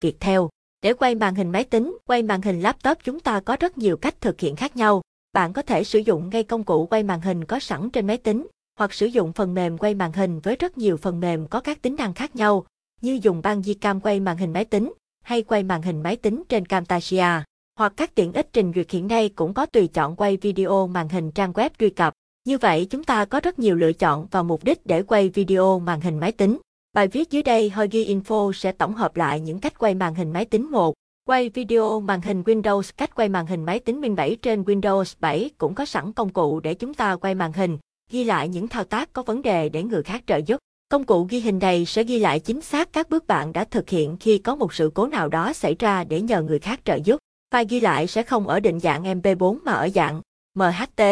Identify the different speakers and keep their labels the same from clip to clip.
Speaker 1: Viettel. Để quay màn hình máy tính, quay màn hình laptop chúng ta có rất nhiều cách thực hiện khác nhau. Bạn có thể sử dụng ngay công cụ quay màn hình có sẵn trên máy tính, hoặc sử dụng phần mềm quay màn hình với rất nhiều phần mềm có các tính năng khác nhau, như dùng băng di cam quay màn hình máy tính, hay quay màn hình máy tính trên Camtasia, hoặc các tiện ích trình duyệt hiện nay cũng có tùy chọn quay video màn hình trang web truy cập. Như vậy chúng ta có rất nhiều lựa chọn và mục đích để quay video màn hình máy tính. Bài viết dưới đây Hogi Info sẽ tổng hợp lại những cách quay màn hình máy tính 1. Quay video màn hình Windows Cách quay màn hình máy tính Win 7 trên Windows 7 cũng có sẵn công cụ để chúng ta quay màn hình, ghi lại những thao tác có vấn đề để người khác trợ giúp. Công cụ ghi hình này sẽ ghi lại chính xác các bước bạn đã thực hiện khi có một sự cố nào đó xảy ra để nhờ người khác trợ giúp. File ghi lại sẽ không ở định dạng MP4 mà ở dạng MHT.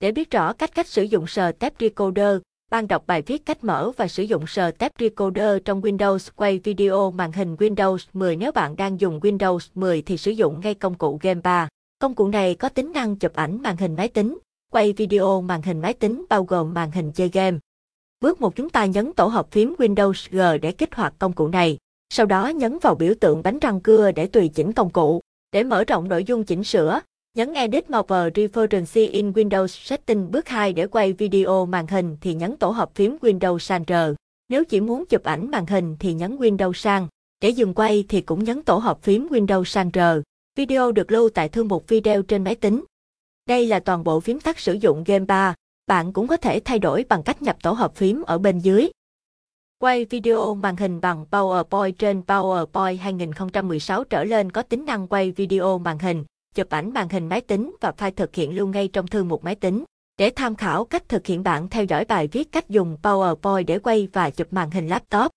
Speaker 1: Để biết rõ cách cách sử dụng sờ Step Recorder, ban đọc bài viết cách mở và sử dụng sờ tép Recorder trong Windows quay video màn hình Windows 10 nếu bạn đang dùng Windows 10 thì sử dụng ngay công cụ Game 3. Công cụ này có tính năng chụp ảnh màn hình máy tính, quay video màn hình máy tính bao gồm màn hình chơi game. Bước 1 chúng ta nhấn tổ hợp phím Windows G để kích hoạt công cụ này. Sau đó nhấn vào biểu tượng bánh răng cưa để tùy chỉnh công cụ. Để mở rộng nội dung chỉnh sửa, nhấn Edit Mode Reference in Windows Setting bước 2 để quay video màn hình thì nhấn tổ hợp phím Windows sang R. Nếu chỉ muốn chụp ảnh màn hình thì nhấn Windows sang. Để dừng quay thì cũng nhấn tổ hợp phím Windows sang R. Video được lưu tại thư mục video trên máy tính. Đây là toàn bộ phím tắt sử dụng Game 3. Bạn cũng có thể thay đổi bằng cách nhập tổ hợp phím ở bên dưới. Quay video màn hình bằng PowerPoint trên PowerPoint 2016 trở lên có tính năng quay video màn hình, chụp ảnh màn hình máy tính và file thực hiện luôn ngay trong thư mục máy tính. Để tham khảo cách thực hiện bạn theo dõi bài viết cách dùng PowerPoint để quay và chụp màn hình laptop.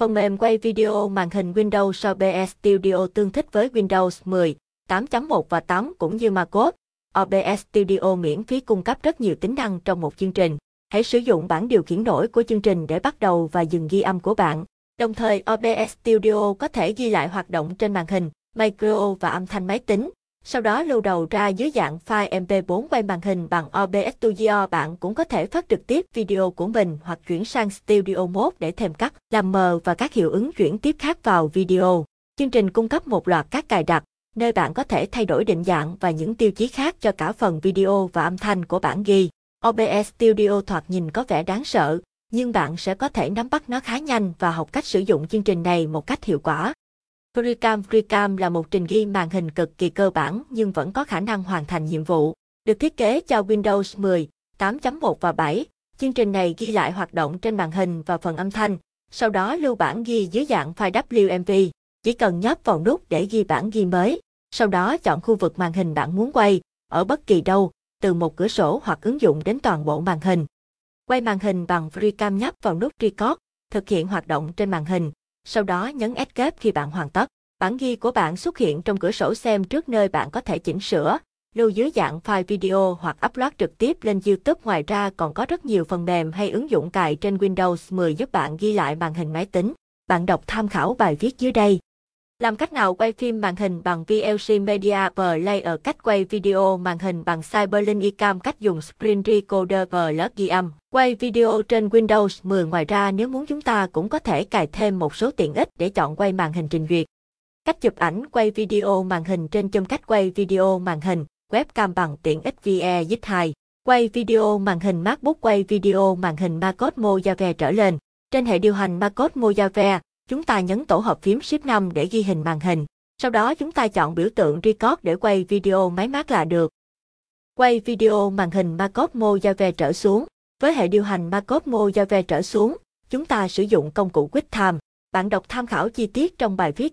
Speaker 1: Phần mềm quay video màn hình Windows OBS Studio tương thích với Windows 10, 8.1 và 8 cũng như MacOS. OBS Studio miễn phí cung cấp rất nhiều tính năng trong một chương trình. Hãy sử dụng bản điều khiển nổi của chương trình để bắt đầu và dừng ghi âm của bạn. Đồng thời OBS Studio có thể ghi lại hoạt động trên màn hình, micro và âm thanh máy tính. Sau đó lưu đầu ra dưới dạng file MP4 quay màn hình bằng OBS Studio bạn cũng có thể phát trực tiếp video của mình hoặc chuyển sang Studio Mode để thêm cắt, làm mờ và các hiệu ứng chuyển tiếp khác vào video. Chương trình cung cấp một loạt các cài đặt, nơi bạn có thể thay đổi định dạng và những tiêu chí khác cho cả phần video và âm thanh của bản ghi. OBS Studio thoạt nhìn có vẻ đáng sợ, nhưng bạn sẽ có thể nắm bắt nó khá nhanh và học cách sử dụng chương trình này một cách hiệu quả. FreeCam FreeCam là một trình ghi màn hình cực kỳ cơ bản nhưng vẫn có khả năng hoàn thành nhiệm vụ. Được thiết kế cho Windows 10, 8.1 và 7, chương trình này ghi lại hoạt động trên màn hình và phần âm thanh, sau đó lưu bản ghi dưới dạng file WMV. Chỉ cần nhấp vào nút để ghi bản ghi mới, sau đó chọn khu vực màn hình bạn muốn quay, ở bất kỳ đâu, từ một cửa sổ hoặc ứng dụng đến toàn bộ màn hình. Quay màn hình bằng FreeCam nhấp vào nút Record, thực hiện hoạt động trên màn hình, sau đó nhấn Escape khi bạn hoàn tất. Bản ghi của bạn xuất hiện trong cửa sổ xem trước nơi bạn có thể chỉnh sửa, lưu dưới dạng file video hoặc upload trực tiếp lên YouTube. Ngoài ra còn có rất nhiều phần mềm hay ứng dụng cài trên Windows 10 giúp bạn ghi lại màn hình máy tính. Bạn đọc tham khảo bài viết dưới đây. Làm cách nào quay phim màn hình bằng VLC Media Player cách quay video màn hình bằng Cyberlink eCam cách dùng Screen Recorder Plus ghi âm. Quay video trên Windows 10 ngoài ra nếu muốn chúng ta cũng có thể cài thêm một số tiện ích để chọn quay màn hình trình duyệt. Cách chụp ảnh quay video màn hình trên châm cách quay video màn hình, webcam bằng tiện ích VE2. Quay video màn hình MacBook quay video màn hình MacOS Mojave trở lên. Trên hệ điều hành MacOS Mojave, chúng ta nhấn tổ hợp phím Shift 5 để ghi hình màn hình. Sau đó chúng ta chọn biểu tượng Record để quay video máy mát là được. Quay video màn hình Macop Mo Java trở xuống. Với hệ điều hành Macop Mo Java trở xuống, chúng ta sử dụng công cụ QuickTime. Bạn đọc tham khảo chi tiết trong bài viết